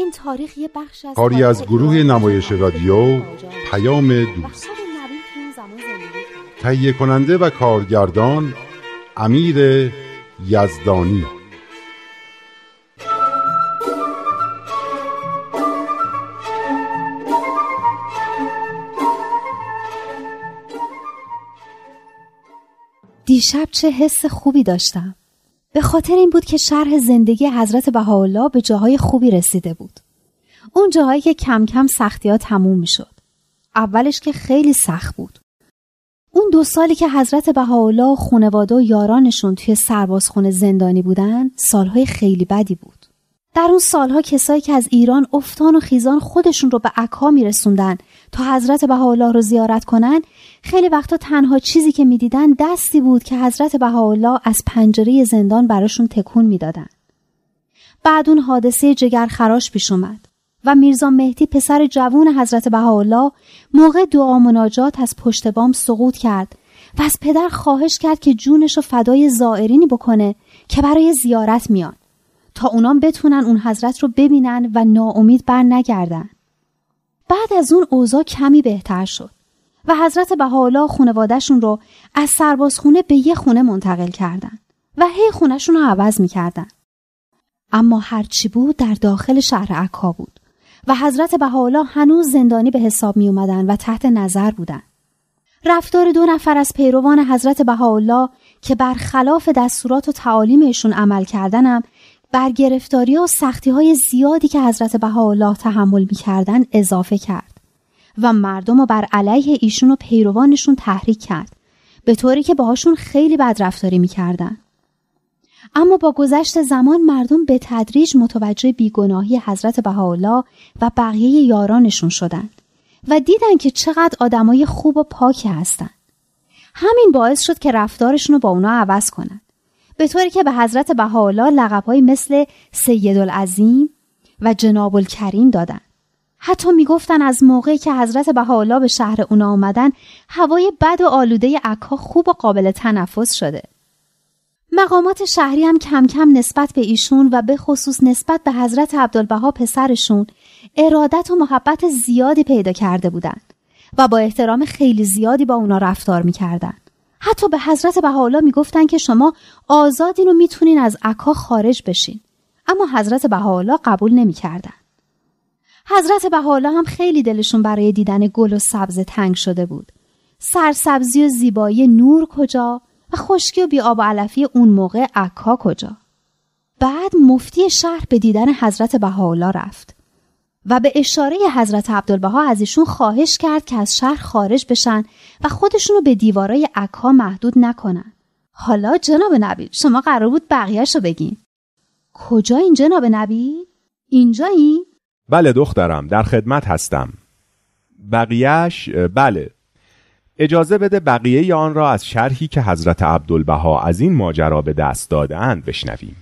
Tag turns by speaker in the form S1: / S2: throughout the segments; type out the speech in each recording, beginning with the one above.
S1: این تاریخ یه بخش از
S2: کاری از گروه نمایش رادیو پیام دوست. تهیه کننده و کارگردان امیر یزدانی.
S1: دیشب چه حس خوبی داشتم. به خاطر این بود که شرح زندگی حضرت بهاءالله به جاهای خوبی رسیده بود. اون جاهایی که کم کم سختی ها تموم می شد. اولش که خیلی سخت بود. اون دو سالی که حضرت بهاءالله خانواده و یارانشون توی سربازخونه زندانی بودن سالهای خیلی بدی بود. در اون سالها کسایی که از ایران افتان و خیزان خودشون رو به عکا میرسوندن تا حضرت بهاءالله رو زیارت کنن خیلی وقتا تنها چیزی که می‌دیدن دستی بود که حضرت بهاءالله از پنجره زندان براشون تکون می‌دادن بعد اون حادثه جگر خراش پیش اومد و میرزا مهدی پسر جوون حضرت بهاءالله موقع دعا مناجات از پشت بام سقوط کرد و از پدر خواهش کرد که جونش رو فدای زائرینی بکنه که برای زیارت میان تا اونام بتونن اون حضرت رو ببینن و ناامید بر نگردن. بعد از اون اوضاع کمی بهتر شد و حضرت بهاءالله خانوادهشون رو از سربازخونه به یه خونه منتقل کردن و هی خونهشون رو عوض می‌کردن. اما هرچی بود در داخل شهر عکا بود و حضرت بهاءالله هنوز زندانی به حساب می اومدن و تحت نظر بودن. رفتار دو نفر از پیروان حضرت بهاءالله که برخلاف دستورات و تعالیمشون عمل کردنم بر گرفتاری و سختی های زیادی که حضرت بهاءالله تحمل می‌کردن اضافه کرد و مردم رو بر علیه ایشون و پیروانشون تحریک کرد به طوری که باهاشون خیلی بد رفتاری می‌کردن اما با گذشت زمان مردم به تدریج متوجه بیگناهی حضرت بهاءالله و بقیه یارانشون شدند و دیدن که چقدر آدمای خوب و پاکی هستند. همین باعث شد که رفتارشون رو با اونا عوض کنند. به طوری که به حضرت بهاءالله لقبهایی مثل سید العظیم و جناب الکریم دادن. حتی می‌گفتن از موقعی که حضرت بهاءالله به شهر اونا آمدن هوای بد و آلوده عکا خوب و قابل تنفس شده. مقامات شهری هم کم کم نسبت به ایشون و به خصوص نسبت به حضرت عبدالبها پسرشون ارادت و محبت زیادی پیدا کرده بودند و با احترام خیلی زیادی با اونا رفتار می‌کردن. حتی به حضرت بهاءالله می‌گفتن که شما آزادین و می‌تونین از عکا خارج بشین اما حضرت بهاءالله قبول نمی‌کردن. حضرت بهاءالله هم خیلی دلشون برای دیدن گل و سبز تنگ شده بود. سرسبزی و زیبایی نور کجا و خشکی و بیاب و علفی اون موقع عکا کجا بعد مفتی شهر به دیدن حضرت بهاءالله رفت و به اشاره حضرت عبدالبها از ایشون خواهش کرد که از شهر خارج بشن و خودشونو به دیوارای عکا محدود نکنن حالا جناب نبی شما قرار بود بقیهش رو بگین کجا این جناب نبی؟ اینجا این؟
S3: بله دخترم در خدمت هستم. بقیهش بله. اجازه بده بقیه آن را از شرحی که حضرت عبدالبها از این ماجرا به دست دادهاند بشنویم.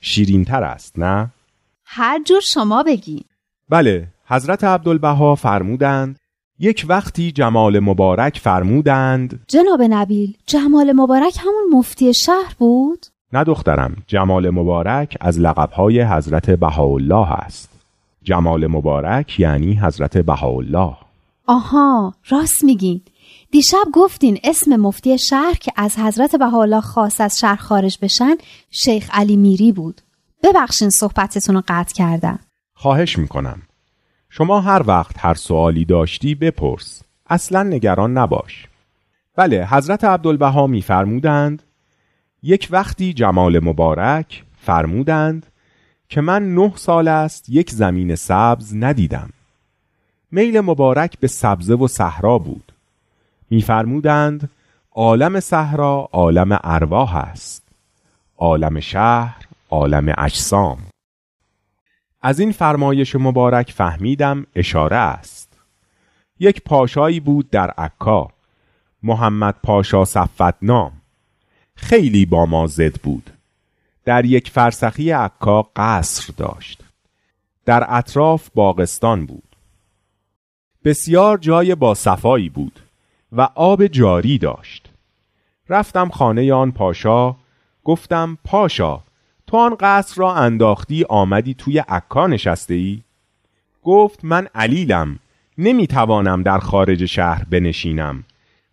S3: شیرین تر است نه؟
S1: هر جور شما بگی.
S3: بله حضرت عبدالبها فرمودند یک وقتی جمال مبارک فرمودند
S1: جناب نبیل جمال مبارک همون مفتی شهر بود؟
S3: نه دخترم جمال مبارک از لقبهای حضرت بهاءالله است. جمال مبارک یعنی حضرت بهاءالله.
S1: آها راست میگین. دیشب گفتین اسم مفتی شهر که از حضرت بهاءالله خواست از شهر خارج بشن شیخ علی میری بود. ببخشین صحبتتون رو قطع کردم.
S3: خواهش می‌کنم. شما هر وقت هر سوالی داشتی بپرس. اصلا نگران نباش. بله حضرت عبدالبها میفرمودند یک وقتی جمال مبارک فرمودند که من نه سال است یک زمین سبز ندیدم. میل مبارک به سبزه و صحرا بود. میفرمودند عالم صحرا عالم ارواح است. عالم شهر عالم اجسام. از این فرمایش مبارک فهمیدم اشاره است. یک پاشایی بود در عکا. محمد پاشا صفت نام. خیلی با ما زد بود. در یک فرسخی عکا قصر داشت. در اطراف باغستان بود. بسیار جای با صفایی بود و آب جاری داشت. رفتم خانه آن پاشا گفتم پاشا تو آن قصر را انداختی آمدی توی عکا نشسته ای؟ گفت من علیلم نمی‌توانم در خارج شهر بنشینم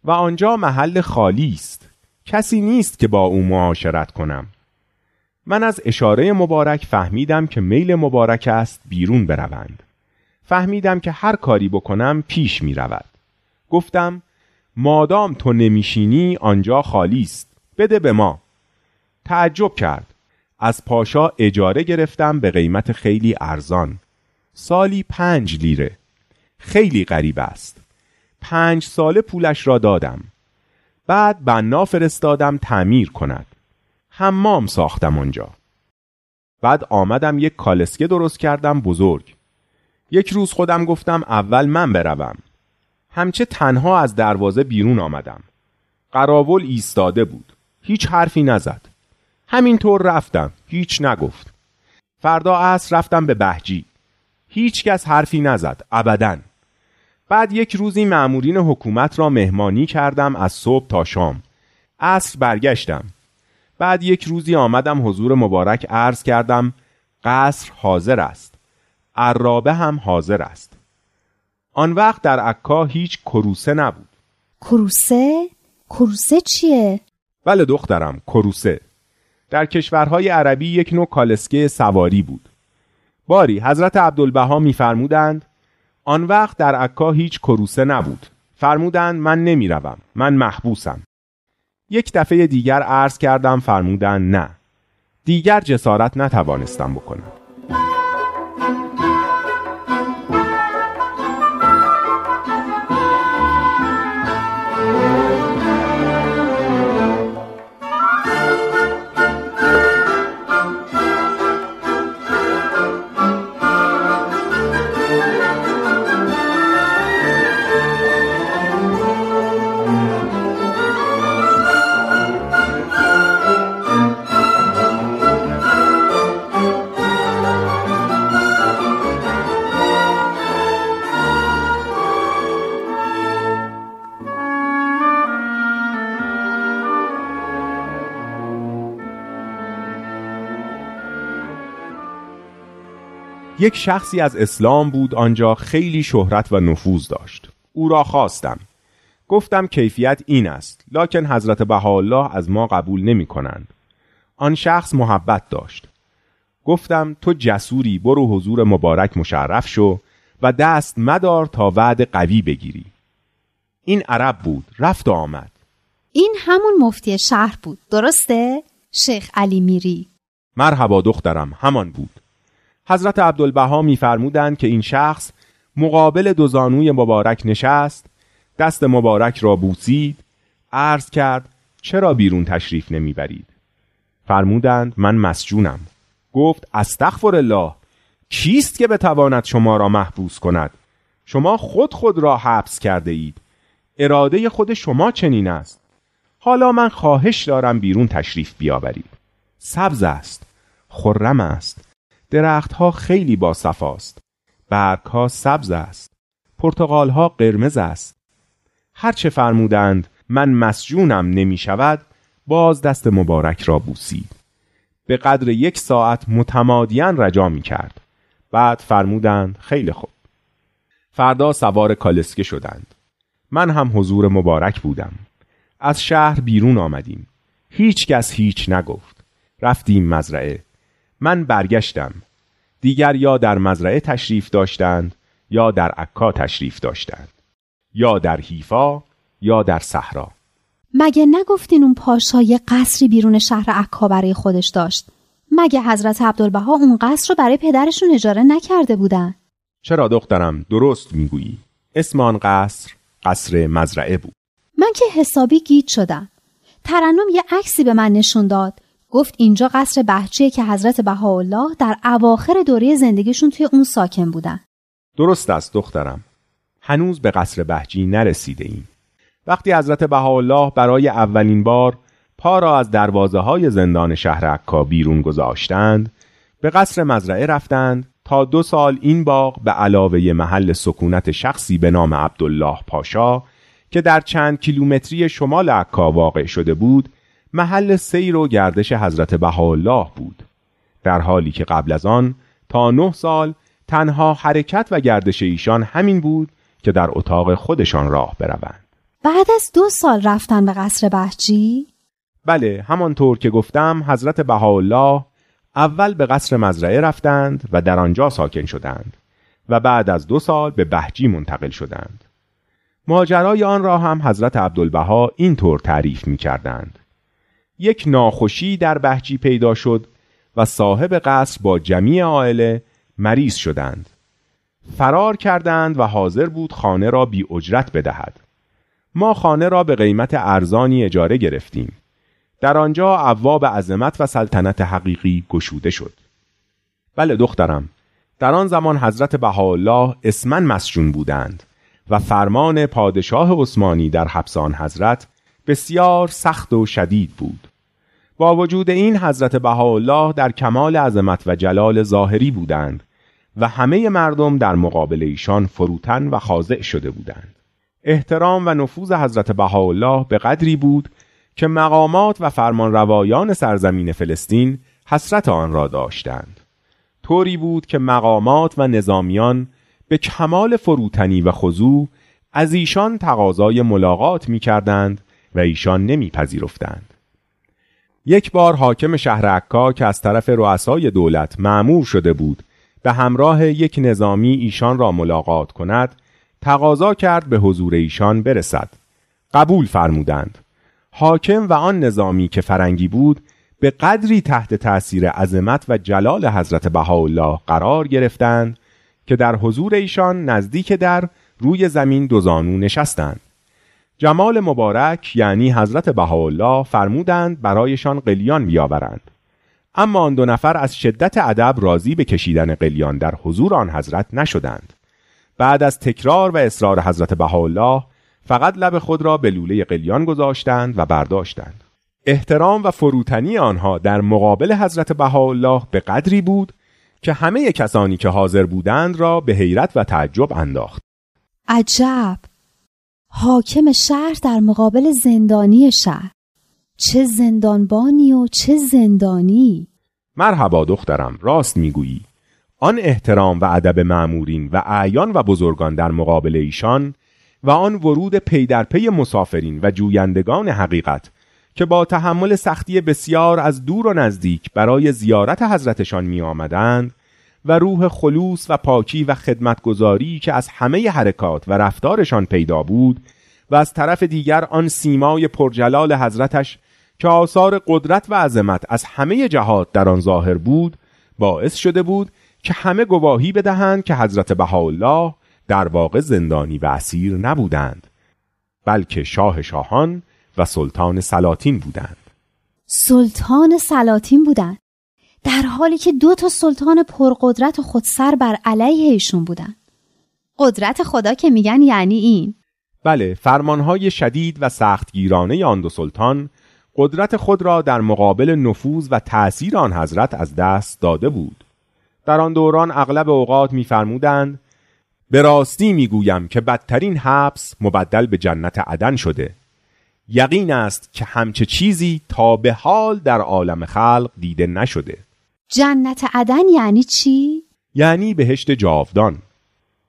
S3: و آنجا محل خالی است. کسی نیست که با او معاشرت کنم. من از اشاره مبارک فهمیدم که میل مبارک است بیرون بروند. فهمیدم که هر کاری بکنم پیش می رود گفتم مادام تو نمیشینی آنجا خالی است. بده به ما. تعجب کرد. از پاشا اجاره گرفتم به قیمت خیلی ارزان. سالی پنج لیره. خیلی غریب است. پنج ساله پولش را دادم. بعد بنا فرستادم تعمیر کند. حمام ساختم آنجا بعد آمدم یک کالسکه درست کردم بزرگ. یک روز خودم گفتم اول من بروم. همچه تنها از دروازه بیرون آمدم. قراول ایستاده بود. هیچ حرفی نزد. همینطور رفتم. هیچ نگفت. فردا عصر رفتم به بهجی. هیچ کس حرفی نزد. ابدا. بعد یک روزی معمورین حکومت را مهمانی کردم از صبح تا شام. عصر برگشتم. بعد یک روزی آمدم حضور مبارک عرض کردم قصر حاضر است. عرابه هم حاضر است. آن وقت در عکا هیچ کروسه نبود.
S1: کروسه؟ کروسه چیه؟
S3: بله دخترم کروسه. در کشورهای عربی یک نوع کالسکه سواری بود. باری حضرت عبدالبها میفرمودند آن وقت در عکا هیچ کروسه نبود. فرمودند من نمی‌روم من محبوسم. یک دفعه دیگر عرض کردم فرمودند نه. دیگر جسارت نتوانستم بکنم. یک شخصی از اسلام بود آنجا خیلی شهرت و نفوذ داشت. او را خواستم. گفتم کیفیت این است لکن حضرت بهاءالله از ما قبول نمی کنند آن شخص محبت داشت. گفتم تو جسوری برو حضور مبارک مشرف شو و دست مدار تا وعد قوی بگیری. این عرب بود رفت و آمد.
S1: این همون مفتی شهر بود درسته؟ شیخ علی میری.
S3: مرحبا دخترم همان بود. حضرت عبدالبها میفرمودند که این شخص مقابل دو زانوی مبارک نشست دست مبارک را بوسید عرض کرد چرا بیرون تشریف نمی‌برید؟ فرمودند من مسجونم. گفت استغفر الله کیست که بتواند شما را محبوس کند؟ شما خود خود را حبس کرده اید اراده خود شما چنین است. حالا من خواهش دارم بیرون تشریف بیاورید. سبز است خرم است. درختها خیلی با صفاست برگها سبز است. پرتقالها قرمز است. هرچه فرمودند من مسجونم نمی شود باز دست مبارک را بوسید. به قدر یک ساعت متمادیان رجا می کرد بعد فرمودند خیلی خوب. فردا سوار کالسکه شدند. من هم حضور مبارک بودم. از شهر بیرون آمدیم. هیچ کس هیچ نگفت. رفتیم مزرعه. من برگشتم. دیگر یا در مزرعه تشریف داشتند یا در عکا تشریف داشتند. یا در حیفا یا در صحرا.
S1: مگه نگفتین اون پاشا یه قصری بیرون شهر عکا برای خودش داشت؟ مگه حضرت عبدالبها اون قصر رو برای پدرشون اجاره نکرده بودن؟
S3: چرا دخترم؟ درست می‌گویی. اسم آن قصر قصر مزرعه بود.
S1: من که حسابی گیج شدم. ترنم یه عکسی به من نشون داد. گفت اینجا قصر بهچیه که حضرت بهاءالله در اواخر دوره زندگیشون توی اون ساکن بودن.
S3: درست است دخترم. هنوز به قصر بهجی نرسیده ایم. وقتی حضرت بهاءالله برای اولین بار پا را از دروازه های زندان شهر عکا بیرون گذاشتند به قصر مزرعه رفتند تا دو سال این باغ به علاوه محل سکونت شخصی به نام عبدالله پاشا که در چند کیلومتری شمال عکا واقع شده بود محل سیر و گردش حضرت بهاءالله بود در حالی که قبل از آن تا نه سال تنها حرکت و گردش ایشان همین بود که در اتاق خودشان راه بروند
S1: بعد از دو سال رفتن به قصر بهجی؟
S3: بله همانطور که گفتم حضرت بهاءالله اول به قصر مزرعه رفتند و در آنجا ساکن شدند و بعد از دو سال به بهجی منتقل شدند ماجرای آن را هم حضرت عبدالبها اینطور تعریف می کردند. یک ناخوشی در بهجی پیدا شد و صاحب قصر با جمیع عائله مریض شدند. فرار کردند و حاضر بود خانه را بی اجرت بدهد. ما خانه را به قیمت ارزانی اجاره گرفتیم. در آنجا ابواب عظمت و سلطنت حقیقی گشوده شد. بله دخترم، در آن زمان حضرت بهاءالله اسمن مسجون بودند و فرمان پادشاه عثمانی در حبس آن حضرت بسیار سخت و شدید بود. با وجود این حضرت بهاءالله در کمال عظمت و جلال ظاهری بودند و همه مردم در مقابل ایشان فروتن و خاضع شده بودند. احترام و نفوذ حضرت بهاءالله به قدری بود که مقامات و فرمانروایان سرزمین فلسطین حسرت آن را داشتند. طوری بود که مقامات و نظامیان به کمال فروتنی و خضوع از ایشان تقاضای ملاقات می کردند و ایشان نمیپذیرفتند. یک بار حاکم شهر عکا که از طرف رؤسای دولت معمور شده بود به همراه یک نظامی ایشان را ملاقات کند تقاضا کرد به حضور ایشان برسد. قبول فرمودند. حاکم و آن نظامی که فرنگی بود به قدری تحت تأثیر عظمت و جلال حضرت بهاءالله قرار گرفتند که در حضور ایشان نزدیک در روی زمین دو زانو نشستند. جمال مبارک یعنی حضرت بهاءالله فرمودند برایشان قلیان بیاورند. اما آن دو نفر از شدت ادب راضی به کشیدن قلیان در حضور آن حضرت نشدند. بعد از تکرار و اصرار حضرت بهاءالله فقط لب خود را به لوله قلیان گذاشتند و برداشتند. احترام و فروتنی آنها در مقابل حضرت بهاءالله به قدری بود که همه کسانی که حاضر بودند را به حیرت و تعجب انداخت.
S1: عجب! حاکم شهر در مقابل زندانی شهر. چه زندانبانی و چه زندانی.
S3: مرحبا دخترم راست می‌گویی. آن احترام و ادب معمورین و اعیان و بزرگان در مقابل ایشان و آن ورود پی در پی مسافرین و جویندگان حقیقت که با تحمل سختی بسیار از دور و نزدیک برای زیارت حضرتشان می آمدند و روح خلوص و پاکی و خدمتگذاری که از همه حرکات و رفتارشان پیدا بود و از طرف دیگر آن سیمای پرجلال حضرتش که آثار قدرت و عظمت از همه جهات در آن ظاهر بود باعث شده بود که همه گواهی بدهند که حضرت بهاءالله در واقع زندانی و اسیر نبودند بلکه شاه شاهان و سلطان سلاطین بودند.
S1: سلطان سلاطین بودند. در حالی که دو تا سلطان پرقدرت و خودسر بر علیه ایشون بودند قدرت خدا که میگن یعنی این.
S3: بله فرمانهای شدید و سختگیرانه آن دو سلطان قدرت خود را در مقابل نفوذ و تأثیر آن حضرت از دست داده بود. در آن دوران اغلب اوقات میفرمودند به راستی می‌گویم که بدترین حبس مبدل به جنت عدن شده. یقین است که همچه چیزی تا به حال در عالم خلق دیده نشده.
S1: جنت عدن یعنی چی؟
S3: یعنی بهشت جاودان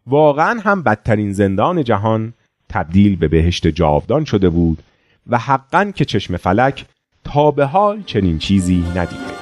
S3: واقعا هم بدترین زندان جهان تبدیل به بهشت جاودان شده بود و حقا که چشم فلک تا به حال چنین چیزی ندیده